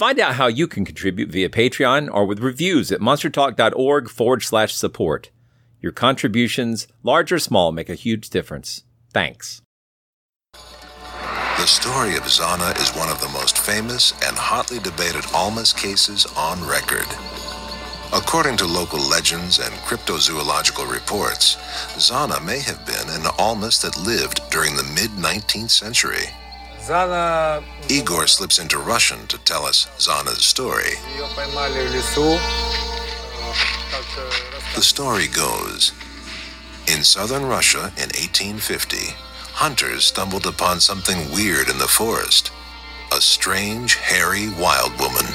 Find out how you can contribute via Patreon or with reviews at monstertalk.org forward slash support. Your contributions, large or small, make a huge difference. Thanks. The story of Zana is one of the most famous and hotly debated Almas cases on record. According to local legends and cryptozoological reports, Zana may have been an Almas that lived during the mid 19th century. Igor slips into Russian to tell us Zana's story. The story goes In southern Russia in 1850, hunters stumbled upon something weird in the forest a strange, hairy wild woman.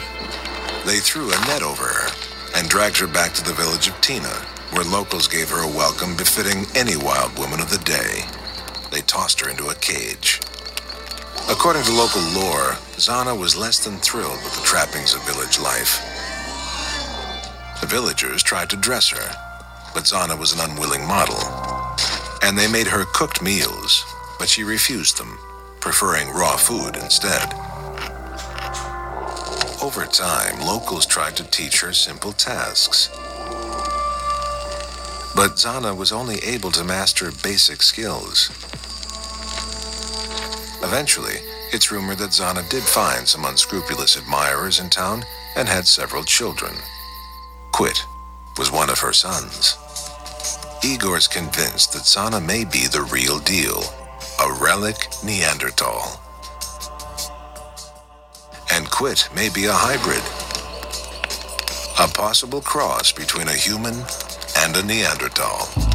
They threw a net over her and dragged her back to the village of Tkhina, where locals gave her a welcome befitting any wild woman of the day. They tossed her into a cage. According to local lore, Zana was less than thrilled with the trappings of village life. The villagers tried to dress her, but Zana was an unwilling model. And they made her cooked meals, but she refused them, preferring raw food instead. Over time, locals tried to teach her simple tasks. But Zana was only able to master basic skills. Eventually, it's rumored that Zana did find some unscrupulous admirers in town and had several children. Kvit was one of her sons. Igor's convinced that Zana may be the real deal, a relic Neanderthal. And Kvit may be a hybrid, a possible cross between a human and a Neanderthal.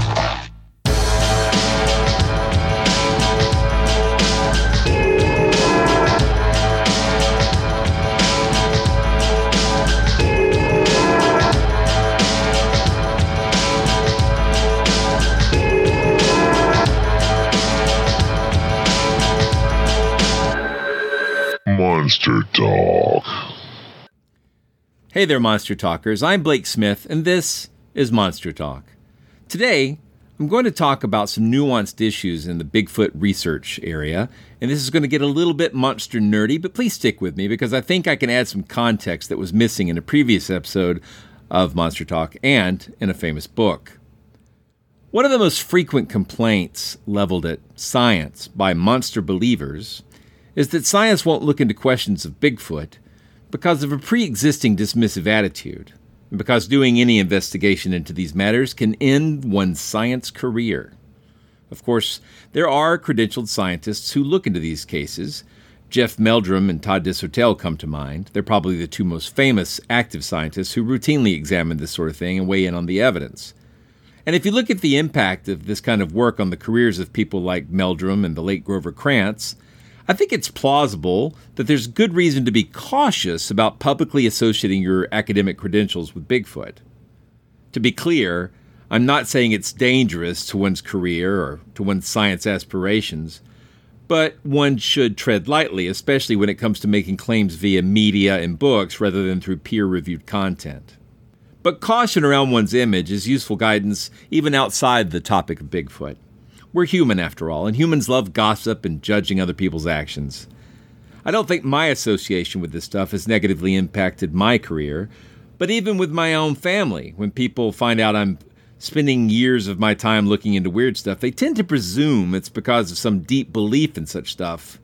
Hey there, Monster Talkers. I'm Blake Smith, and this is Monster Talk. Today, I'm going to talk about some nuanced issues in the Bigfoot research area, and this is going to get a little bit monster nerdy, but please stick with me because I think I can add some context that was missing in a previous episode of Monster Talk and in a famous book. One of the most frequent complaints leveled at science by monster believers is that science won't look into questions of Bigfoot because of a pre existing dismissive attitude, and because doing any investigation into these matters can end one's science career. Of course, there are credentialed scientists who look into these cases. Jeff Meldrum and Todd Disotell come to mind. They're probably the two most famous active scientists who routinely examine this sort of thing and weigh in on the evidence. And if you look at the impact of this kind of work on the careers of people like Meldrum and the late Grover Krantz, I think it's plausible that there's good reason to be cautious about publicly associating your academic credentials with Bigfoot. To be clear, I'm not saying it's dangerous to one's career or to one's science aspirations, but one should tread lightly, especially when it comes to making claims via media and books rather than through peer reviewed content. But caution around one's image is useful guidance even outside the topic of Bigfoot. We're human after all, and humans love gossip and judging other people's actions. I don't think my association with this stuff has negatively impacted my career, but even with my own family, when people find out I'm spending years of my time looking into weird stuff, they tend to presume it's because of some deep belief in such stuff,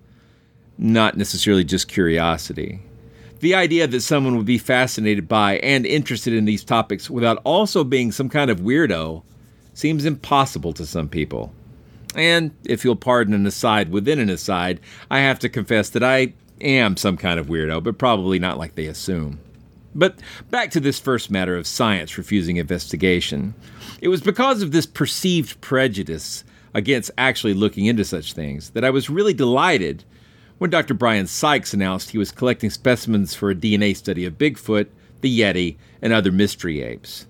not necessarily just curiosity. The idea that someone would be fascinated by and interested in these topics without also being some kind of weirdo seems impossible to some people. And if you'll pardon an aside within an aside, I have to confess that I am some kind of weirdo, but probably not like they assume. But back to this first matter of science refusing investigation. It was because of this perceived prejudice against actually looking into such things that I was really delighted when Dr. Bryan Sykes announced he was collecting specimens for a DNA study of Bigfoot, the Yeti, and other mystery apes.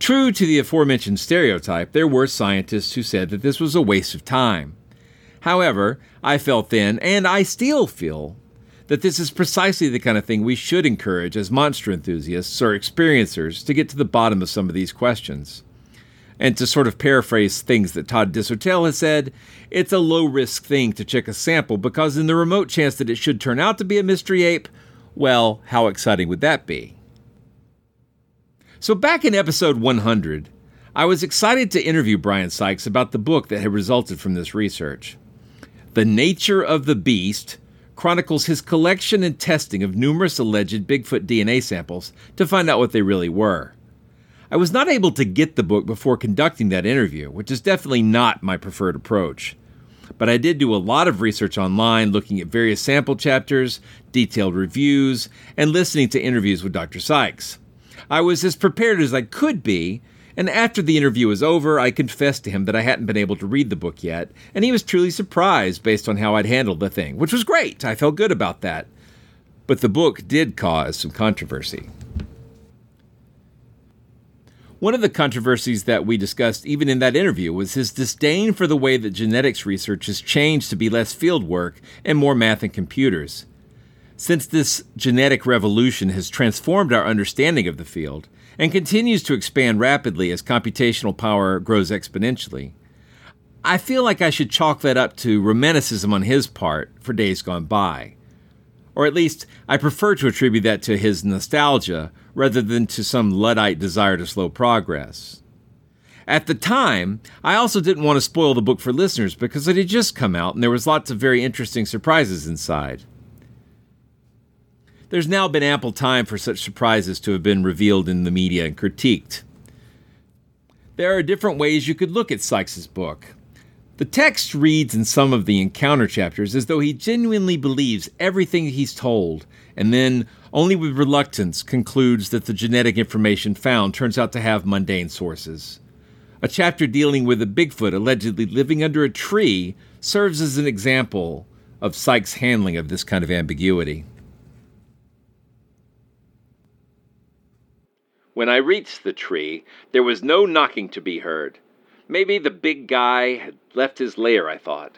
True to the aforementioned stereotype, there were scientists who said that this was a waste of time. However, I felt then, and I still feel, that this is precisely the kind of thing we should encourage as monster enthusiasts or experiencers to get to the bottom of some of these questions. And to sort of paraphrase things that Todd Disotell has said, it's a low risk thing to check a sample because, in the remote chance that it should turn out to be a mystery ape, well, how exciting would that be? So, back in episode 100, I was excited to interview Bryan Sykes about the book that had resulted from this research. The Nature of the Beast chronicles his collection and testing of numerous alleged Bigfoot DNA samples to find out what they really were. I was not able to get the book before conducting that interview, which is definitely not my preferred approach. But I did do a lot of research online looking at various sample chapters, detailed reviews, and listening to interviews with Dr. Sykes. I was as prepared as I could be, and after the interview was over, I confessed to him that I hadn't been able to read the book yet, and he was truly surprised based on how I'd handled the thing, which was great. I felt good about that. But the book did cause some controversy. One of the controversies that we discussed even in that interview was his disdain for the way that genetics research has changed to be less field work and more math and computers. Since this genetic revolution has transformed our understanding of the field and continues to expand rapidly as computational power grows exponentially, I feel like I should chalk that up to romanticism on his part for days gone by. Or at least, I prefer to attribute that to his nostalgia rather than to some Luddite desire to slow progress. At the time, I also didn't want to spoil the book for listeners because it had just come out and there was lots of very interesting surprises inside. There's now been ample time for such surprises to have been revealed in the media and critiqued. There are different ways you could look at Sykes' book. The text reads in some of the encounter chapters as though he genuinely believes everything he's told, and then, only with reluctance, concludes that the genetic information found turns out to have mundane sources. A chapter dealing with a Bigfoot allegedly living under a tree serves as an example of Sykes' handling of this kind of ambiguity. When I reached the tree, there was no knocking to be heard. Maybe the big guy had left his lair, I thought.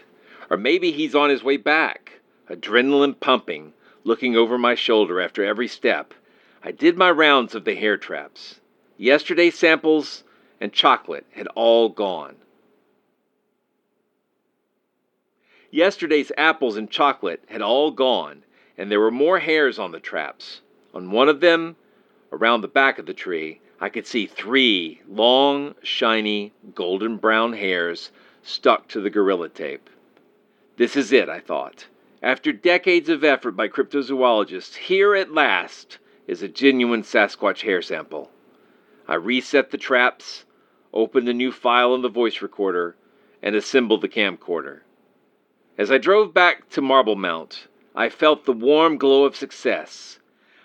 Or maybe he's on his way back. Adrenaline pumping, looking over my shoulder after every step. I did my rounds of the hair traps. Yesterday's samples and chocolate had all gone. Yesterday's apples and chocolate had all gone, and there were more hairs on the traps. On one of them, around the back of the tree, I could see three long, shiny, golden brown hairs stuck to the gorilla tape. This is it, I thought. After decades of effort by cryptozoologists, here at last is a genuine Sasquatch hair sample. I reset the traps, opened a new file in the voice recorder, and assembled the camcorder. As I drove back to Marble Mount, I felt the warm glow of success.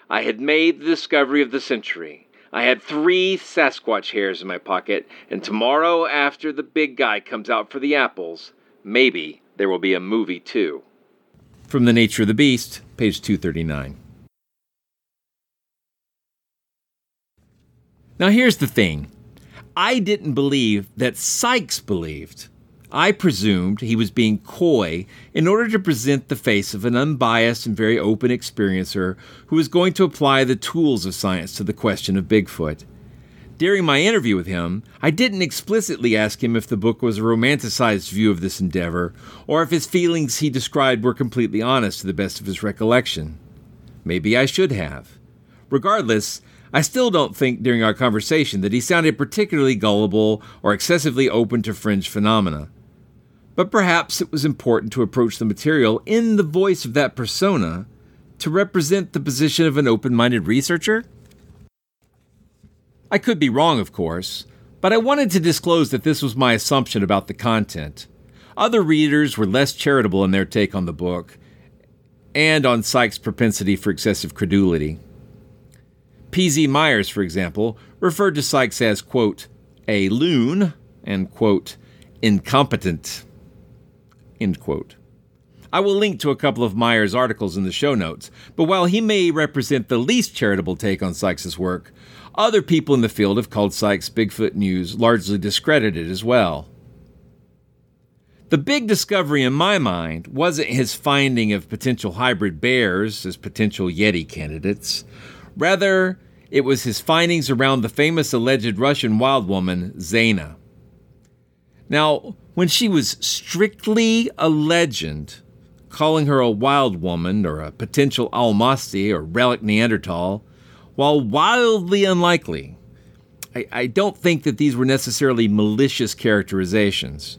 I had made the discovery of the century. I had three Sasquatch hairs in my pocket, and tomorrow, after the big guy comes out for the apples, maybe there will be a movie too. From The Nature of the Beast, page 239. Now, here's the thing I didn't believe that Sykes believed. I presumed he was being coy in order to present the face of an unbiased and very open experiencer who was going to apply the tools of science to the question of Bigfoot. During my interview with him, I didn't explicitly ask him if the book was a romanticized view of this endeavor, or if his feelings he described were completely honest to the best of his recollection. Maybe I should have. Regardless, I still don't think during our conversation that he sounded particularly gullible or excessively open to fringe phenomena. But perhaps it was important to approach the material in the voice of that persona to represent the position of an open minded researcher? I could be wrong, of course, but I wanted to disclose that this was my assumption about the content. Other readers were less charitable in their take on the book and on Sykes' propensity for excessive credulity. P.Z. Myers, for example, referred to Sykes as, quote, a loon and, quote, incompetent, end quote. I will link to a couple of Myers' articles in the show notes, but while he may represent the least charitable take on Sykes' work, other people in the field have called Sykes' Bigfoot news largely discredited as well. The big discovery in my mind wasn't his finding of potential hybrid bears as potential Yeti candidates. Rather, it was his findings around the famous alleged Russian wild woman, Zana. Now, when she was strictly a legend, calling her a wild woman or a potential Almasti or relic Neanderthal, while wildly unlikely, I, I don't think that these were necessarily malicious characterizations.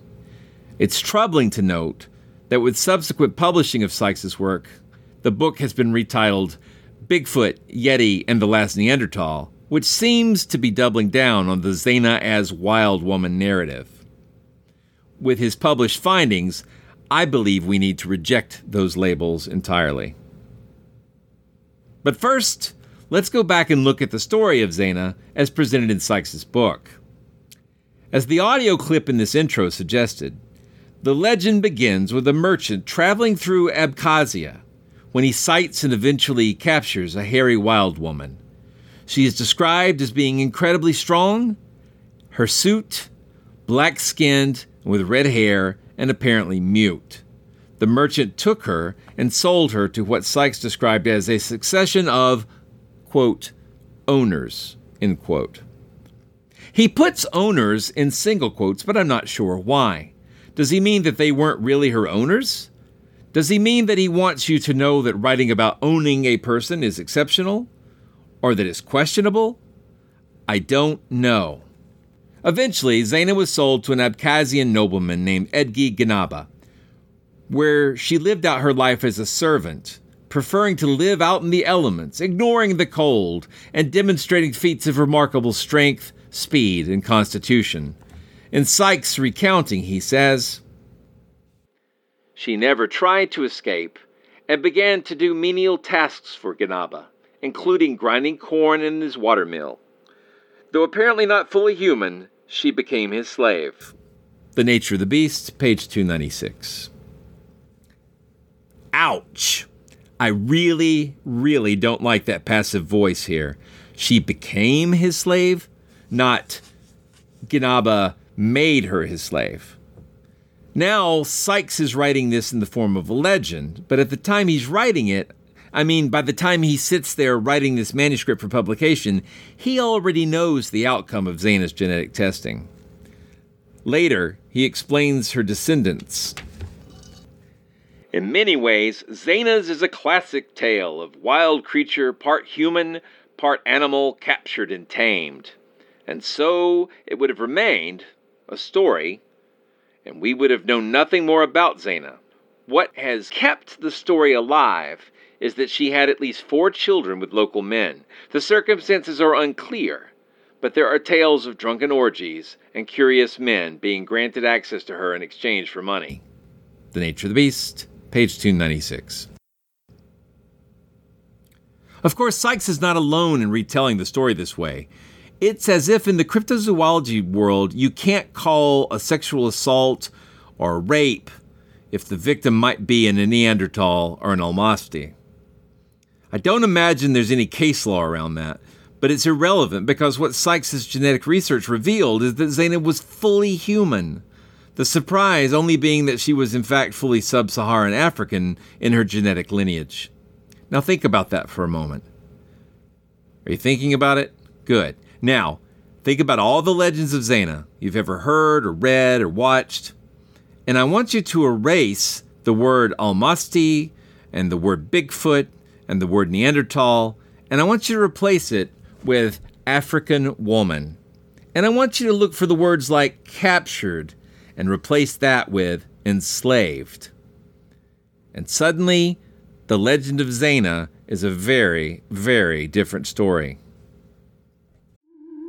It's troubling to note that with subsequent publishing of Sykes' work, the book has been retitled Bigfoot, Yeti, and the Last Neanderthal, which seems to be doubling down on the Zana as wild woman narrative. With his published findings, I believe we need to reject those labels entirely. But first, let's go back and look at the story of Zena as presented in Sykes' book. As the audio clip in this intro suggested, the legend begins with a merchant traveling through Abkhazia when he sights and eventually captures a hairy wild woman. She is described as being incredibly strong, her suit, black skinned, with red hair, and apparently mute. The merchant took her and sold her to what Sykes described as a succession of quote, owners, end quote. He puts owners in single quotes, but I'm not sure why. Does he mean that they weren't really her owners? Does he mean that he wants you to know that writing about owning a person is exceptional? Or that it's questionable? I don't know. Eventually, Zana was sold to an Abkhazian nobleman named Edgi Ganaba, where she lived out her life as a servant preferring to live out in the elements, ignoring the cold, and demonstrating feats of remarkable strength, speed, and constitution. In Sykes' recounting, he says, She never tried to escape and began to do menial tasks for Ganaba, including grinding corn in his watermill. Though apparently not fully human, she became his slave. The Nature of the Beast, page 296. Ouch! I really, really don't like that passive voice here. She became his slave, not Ganaba made her his slave. Now, Sykes is writing this in the form of a legend, but at the time he's writing it, I mean, by the time he sits there writing this manuscript for publication, he already knows the outcome of Zana's genetic testing. Later, he explains her descendants in many ways, Zana's is a classic tale of wild creature, part human, part animal, captured and tamed. And so it would have remained a story, and we would have known nothing more about Zana. What has kept the story alive is that she had at least four children with local men. The circumstances are unclear, but there are tales of drunken orgies and curious men being granted access to her in exchange for money. The Nature of the Beast, page 296. Of course, Sykes is not alone in retelling the story this way. It's as if in the cryptozoology world, you can't call a sexual assault or rape if the victim might be a Neanderthal or an Almasti. I don't imagine there's any case law around that, but it's irrelevant because what Sykes' genetic research revealed is that Zana was fully human. The surprise only being that she was in fact fully sub Saharan African in her genetic lineage. Now think about that for a moment. Are you thinking about it? Good. Now, Think about all the legends of Zana you've ever heard or read or watched, and I want you to erase the word Almasti and the word Bigfoot and the word Neanderthal, and I want you to replace it with African woman. And I want you to look for the words like captured and replace that with enslaved. And suddenly, the legend of Zana is a very, very different story.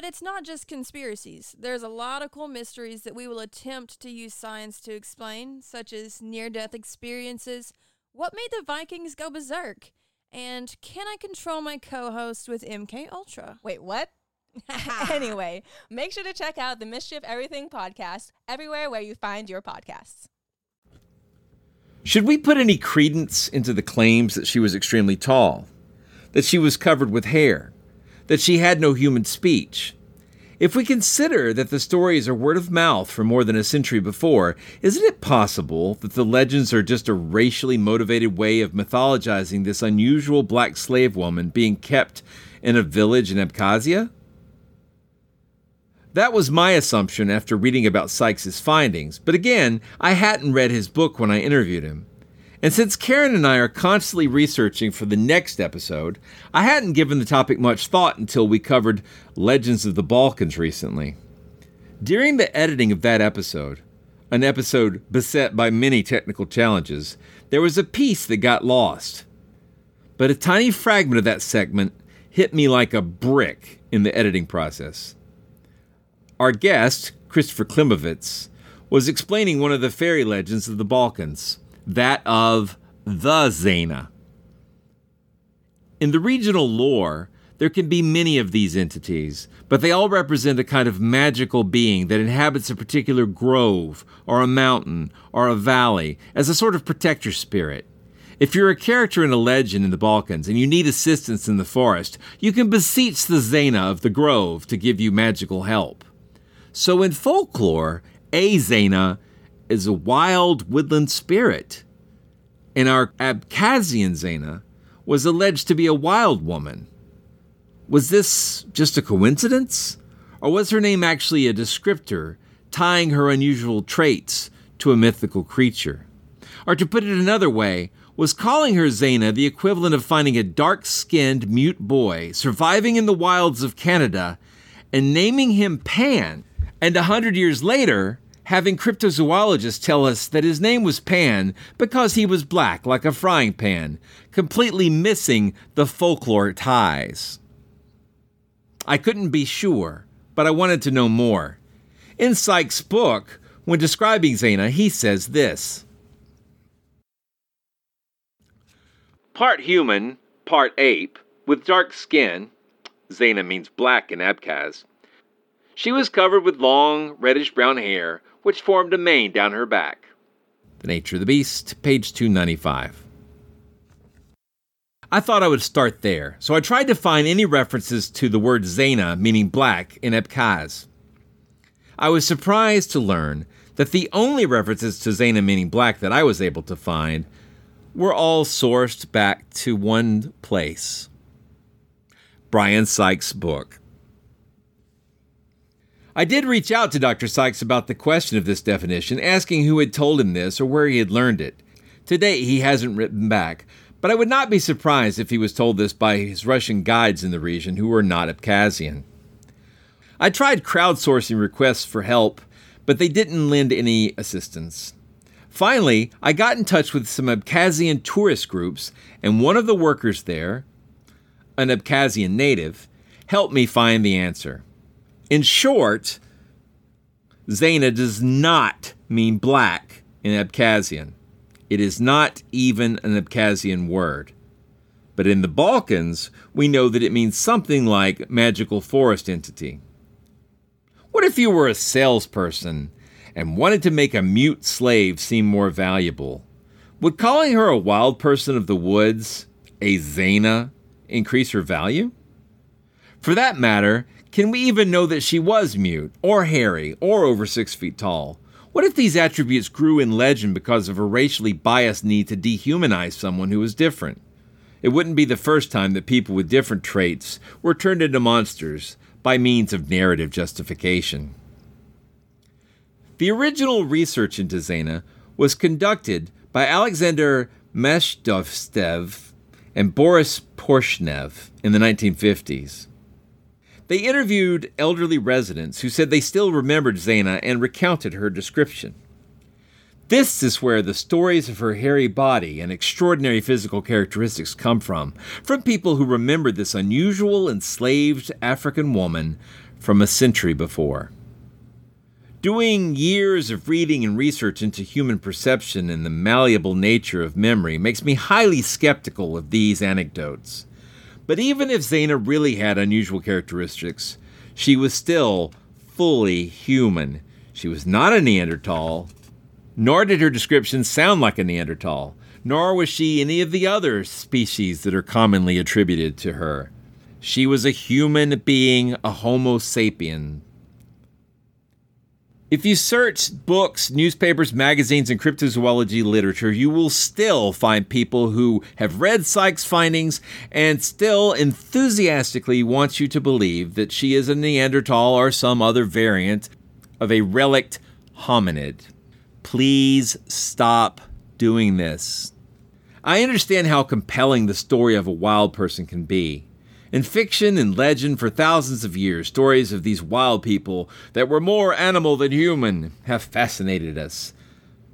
But it's not just conspiracies. There's a lot of cool mysteries that we will attempt to use science to explain, such as near death experiences, what made the Vikings go berserk, and can I control my co host with MK Ultra? Wait, what? anyway, make sure to check out the Mystery of Everything podcast everywhere where you find your podcasts. Should we put any credence into the claims that she was extremely tall, that she was covered with hair, that she had no human speech? If we consider that the stories are word of mouth from more than a century before, isn't it possible that the legends are just a racially motivated way of mythologizing this unusual black slave woman being kept in a village in Abkhazia? That was my assumption after reading about Sykes' findings, but again, I hadn't read his book when I interviewed him. And since Karen and I are constantly researching for the next episode, I hadn't given the topic much thought until we covered Legends of the Balkans recently. During the editing of that episode, an episode beset by many technical challenges, there was a piece that got lost. But a tiny fragment of that segment hit me like a brick in the editing process. Our guest, Christopher Klimovitz, was explaining one of the fairy legends of the Balkans, that of the Zana. In the regional lore, there can be many of these entities, but they all represent a kind of magical being that inhabits a particular grove, or a mountain, or a valley, as a sort of protector spirit. If you're a character in a legend in the Balkans and you need assistance in the forest, you can beseech the Zana of the grove to give you magical help. So in folklore, a Zana is a wild woodland spirit. And our Abkhazian Zana was alleged to be a wild woman. Was this just a coincidence? Or was her name actually a descriptor tying her unusual traits to a mythical creature? Or to put it another way, was calling her Zana the equivalent of finding a dark skinned mute boy surviving in the wilds of Canada and naming him Pan and a hundred years later, having cryptozoologists tell us that his name was Pan because he was black like a frying pan, completely missing the folklore ties. I couldn't be sure, but I wanted to know more. In Sykes' book, when describing Zana, he says this Part human, part ape, with dark skin, Zana means black in Abkhaz, she was covered with long, reddish brown hair, which formed a mane down her back. The Nature of the Beast, page 295. I thought I would start there, so I tried to find any references to the word Zena, meaning black, in Abkhaz. I was surprised to learn that the only references to Zena meaning black that I was able to find were all sourced back to one place Bryan Sykes' book. I did reach out to Dr. Sykes about the question of this definition, asking who had told him this or where he had learned it. To date, he hasn't written back, but I would not be surprised if he was told this by his Russian guides in the region who were not Abkhazian. I tried crowdsourcing requests for help, but they didn't lend any assistance. Finally, I got in touch with some Abkhazian tourist groups, and one of the workers there, an Abkhazian native, helped me find the answer. In short, Zena does not mean black in Abkhazian. It is not even an Abkhazian word. But in the Balkans, we know that it means something like magical forest entity. What if you were a salesperson and wanted to make a mute slave seem more valuable? Would calling her a wild person of the woods, a Zena, increase her value? For that matter, can we even know that she was mute, or hairy, or over six feet tall? What if these attributes grew in legend because of a racially biased need to dehumanize someone who was different? It wouldn't be the first time that people with different traits were turned into monsters by means of narrative justification. The original research into Zena was conducted by Alexander Meshtovtsev and Boris Porshnev in the 1950s. They interviewed elderly residents who said they still remembered Zena and recounted her description. This is where the stories of her hairy body and extraordinary physical characteristics come from, from people who remembered this unusual enslaved African woman from a century before. Doing years of reading and research into human perception and the malleable nature of memory makes me highly skeptical of these anecdotes. But even if Zena really had unusual characteristics, she was still fully human. She was not a Neanderthal, nor did her description sound like a Neanderthal, nor was she any of the other species that are commonly attributed to her. She was a human being, a Homo sapien, if you search books, newspapers, magazines, and cryptozoology literature, you will still find people who have read Sykes' findings and still enthusiastically want you to believe that she is a Neanderthal or some other variant of a relict hominid. Please stop doing this. I understand how compelling the story of a wild person can be. In fiction and legend for thousands of years, stories of these wild people that were more animal than human have fascinated us.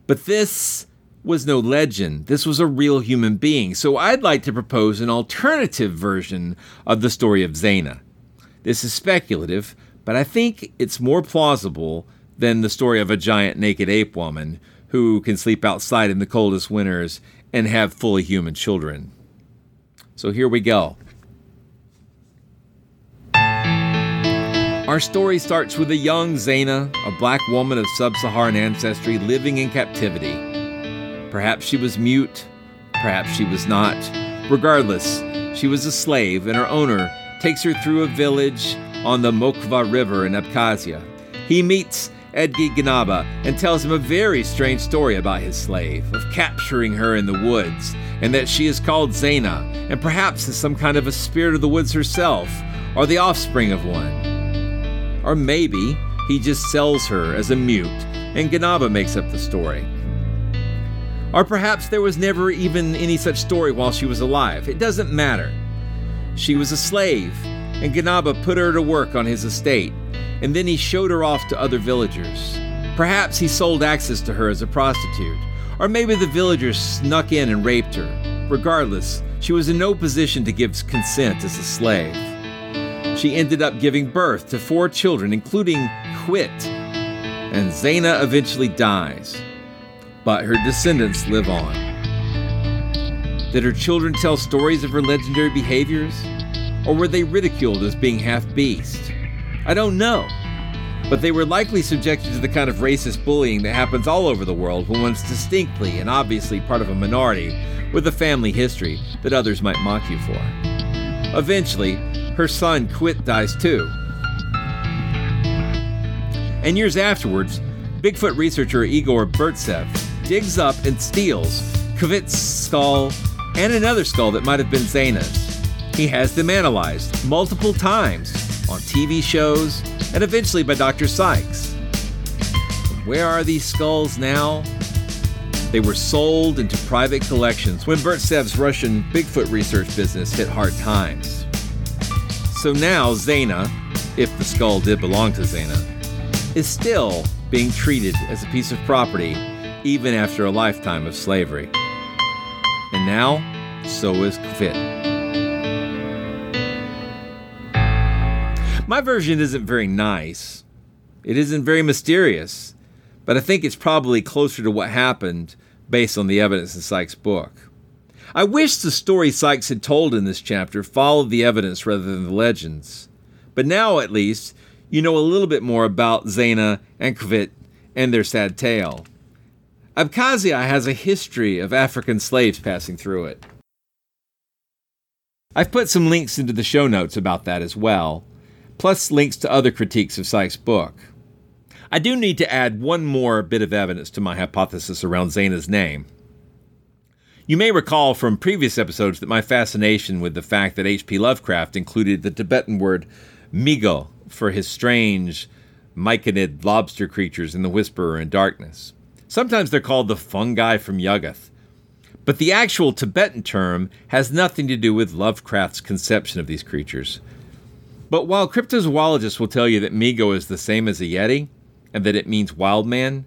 But this was no legend. This was a real human being. So I'd like to propose an alternative version of the story of Zena. This is speculative, but I think it's more plausible than the story of a giant naked ape woman who can sleep outside in the coldest winters and have fully human children. So here we go. Our story starts with a young Zena, a black woman of sub Saharan ancestry living in captivity. Perhaps she was mute, perhaps she was not. Regardless, she was a slave, and her owner takes her through a village on the Mokhva River in Abkhazia. He meets Edgi Ganaba and tells him a very strange story about his slave, of capturing her in the woods, and that she is called Zena, and perhaps is some kind of a spirit of the woods herself, or the offspring of one. Or maybe he just sells her as a mute and Ganaba makes up the story. Or perhaps there was never even any such story while she was alive. It doesn't matter. She was a slave, and Ganaba put her to work on his estate, and then he showed her off to other villagers. Perhaps he sold access to her as a prostitute, or maybe the villagers snuck in and raped her. Regardless, she was in no position to give consent as a slave. She ended up giving birth to four children, including Kvit, and Zena eventually dies. But her descendants live on. Did her children tell stories of her legendary behaviors? Or were they ridiculed as being half beast? I don't know. but they were likely subjected to the kind of racist bullying that happens all over the world when one's distinctly and obviously part of a minority with a family history that others might mock you for. Eventually, her son Kvit dies too. And years afterwards, Bigfoot researcher Igor Burtsev digs up and steals Kvit's skull and another skull that might have been Zena's. He has them analyzed multiple times on TV shows and eventually by Dr. Sykes. Where are these skulls now? They were sold into private collections when Burtsev's Russian Bigfoot research business hit hard times. So now Zena, if the skull did belong to Zena, is still being treated as a piece of property even after a lifetime of slavery. And now, so is Kvit. My version isn't very nice. It isn't very mysterious, but I think it's probably closer to what happened based on the evidence in Sykes' book. I wish the story Sykes had told in this chapter followed the evidence rather than the legends. But now, at least, you know a little bit more about Zena and Kvit and their sad tale. Abkhazia has a history of African slaves passing through it. I've put some links into the show notes about that as well, plus links to other critiques of Sykes' book. I do need to add one more bit of evidence to my hypothesis around Zena's name. You may recall from previous episodes that my fascination with the fact that H.P. Lovecraft included the Tibetan word migo for his strange, myconid lobster creatures in The Whisperer in Darkness. Sometimes they're called the fungi from Yuggoth. But the actual Tibetan term has nothing to do with Lovecraft's conception of these creatures. But while cryptozoologists will tell you that Migo is the same as a Yeti, and that it means wild man,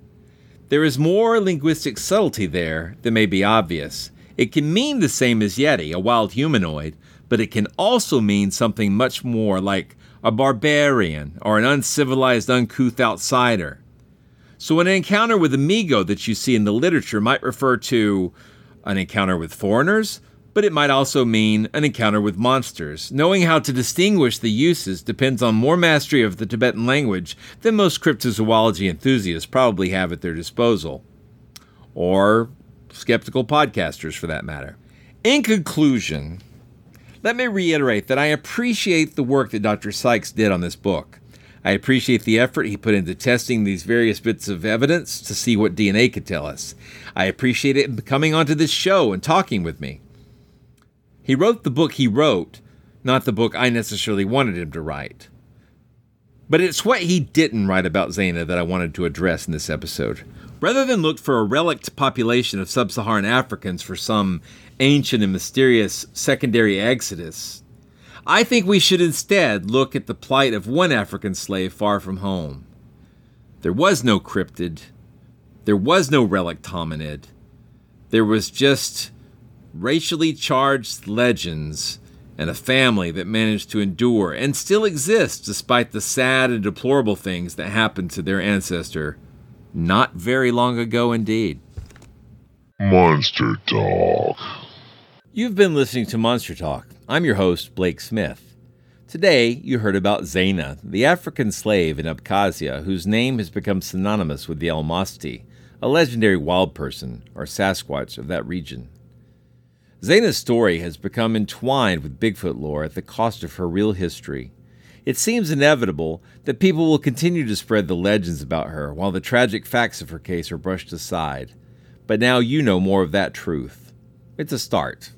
there is more linguistic subtlety there than may be obvious. It can mean the same as Yeti, a wild humanoid, but it can also mean something much more like a barbarian or an uncivilized, uncouth outsider. So, an encounter with a Migo that you see in the literature might refer to an encounter with foreigners, but it might also mean an encounter with monsters. Knowing how to distinguish the uses depends on more mastery of the Tibetan language than most cryptozoology enthusiasts probably have at their disposal. Or skeptical podcasters, for that matter. In conclusion, let me reiterate that I appreciate the work that Dr. Sykes did on this book. I appreciate the effort he put into testing these various bits of evidence to see what DNA could tell us. I appreciate it coming onto this show and talking with me. He wrote the book he wrote, not the book I necessarily wanted him to write. But it's what he didn't write about Zena that I wanted to address in this episode. Rather than look for a relict population of sub Saharan Africans for some ancient and mysterious secondary exodus, I think we should instead look at the plight of one African slave far from home. There was no cryptid, there was no relict hominid, there was just racially charged legends and a family that managed to endure and still exist despite the sad and deplorable things that happened to their ancestor not very long ago indeed. Monster Talk. You've been listening to Monster Talk. I'm your host, Blake Smith. Today, you heard about Zena, the African slave in Abkhazia whose name has become synonymous with the Almasti, a legendary wild person or Sasquatch of that region. Zena's story has become entwined with Bigfoot lore at the cost of her real history. It seems inevitable that people will continue to spread the legends about her while the tragic facts of her case are brushed aside. But now you know more of that truth. It's a start.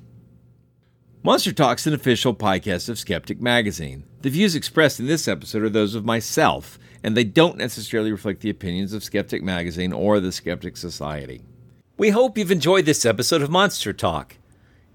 Monster Talk's an official podcast of Skeptic Magazine. The views expressed in this episode are those of myself, and they don't necessarily reflect the opinions of Skeptic Magazine or the Skeptic Society. We hope you've enjoyed this episode of Monster Talk.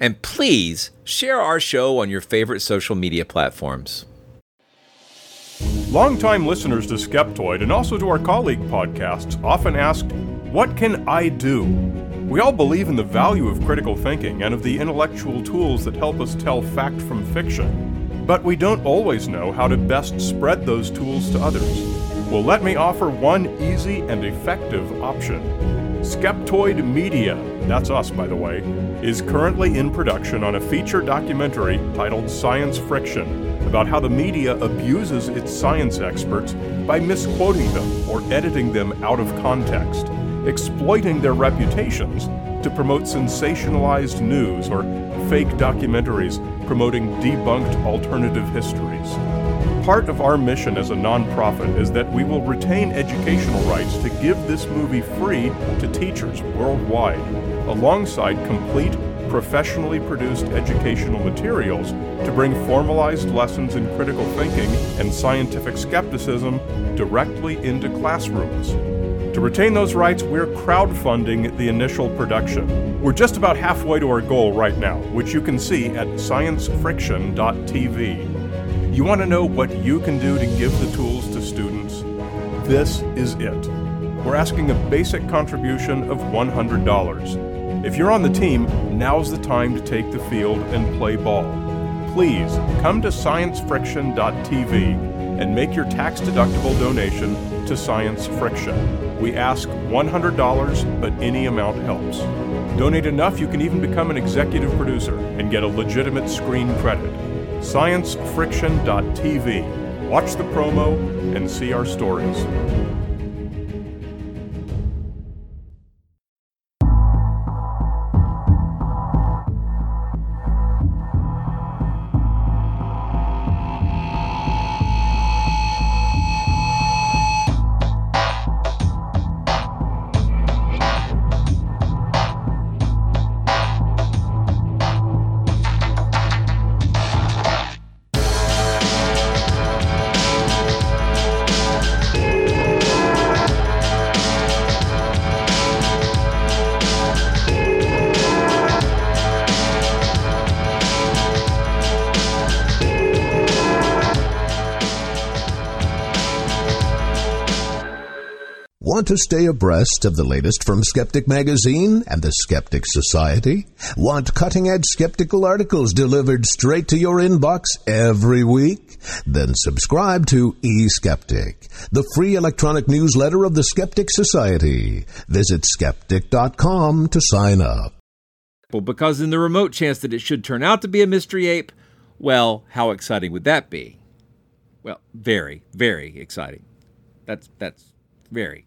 And please share our show on your favorite social media platforms. Longtime listeners to Skeptoid and also to our colleague podcasts often ask, What can I do? We all believe in the value of critical thinking and of the intellectual tools that help us tell fact from fiction. But we don't always know how to best spread those tools to others. Well, let me offer one easy and effective option. Skeptoid Media, that's us by the way, is currently in production on a feature documentary titled Science Friction about how the media abuses its science experts by misquoting them or editing them out of context, exploiting their reputations to promote sensationalized news or fake documentaries promoting debunked alternative histories. Part of our mission as a nonprofit is that we will retain educational rights to give this movie free to teachers worldwide, alongside complete professionally produced educational materials to bring formalized lessons in critical thinking and scientific skepticism directly into classrooms. To retain those rights, we're crowdfunding the initial production. We're just about halfway to our goal right now, which you can see at sciencefriction.tv. You want to know what you can do to give the tools to students? This is it. We're asking a basic contribution of $100. If you're on the team, now's the time to take the field and play ball. Please come to sciencefriction.tv and make your tax deductible donation to Science Friction. We ask $100, but any amount helps. Donate enough, you can even become an executive producer and get a legitimate screen credit. ScienceFriction.tv. Watch the promo and see our stories. To stay abreast of the latest from Skeptic Magazine and the Skeptic Society? Want cutting edge skeptical articles delivered straight to your inbox every week? Then subscribe to eSkeptic, the free electronic newsletter of the Skeptic Society. Visit skeptic.com to sign up. Well, because in the remote chance that it should turn out to be a mystery ape, well, how exciting would that be? Well, very, very exciting. That's that's very.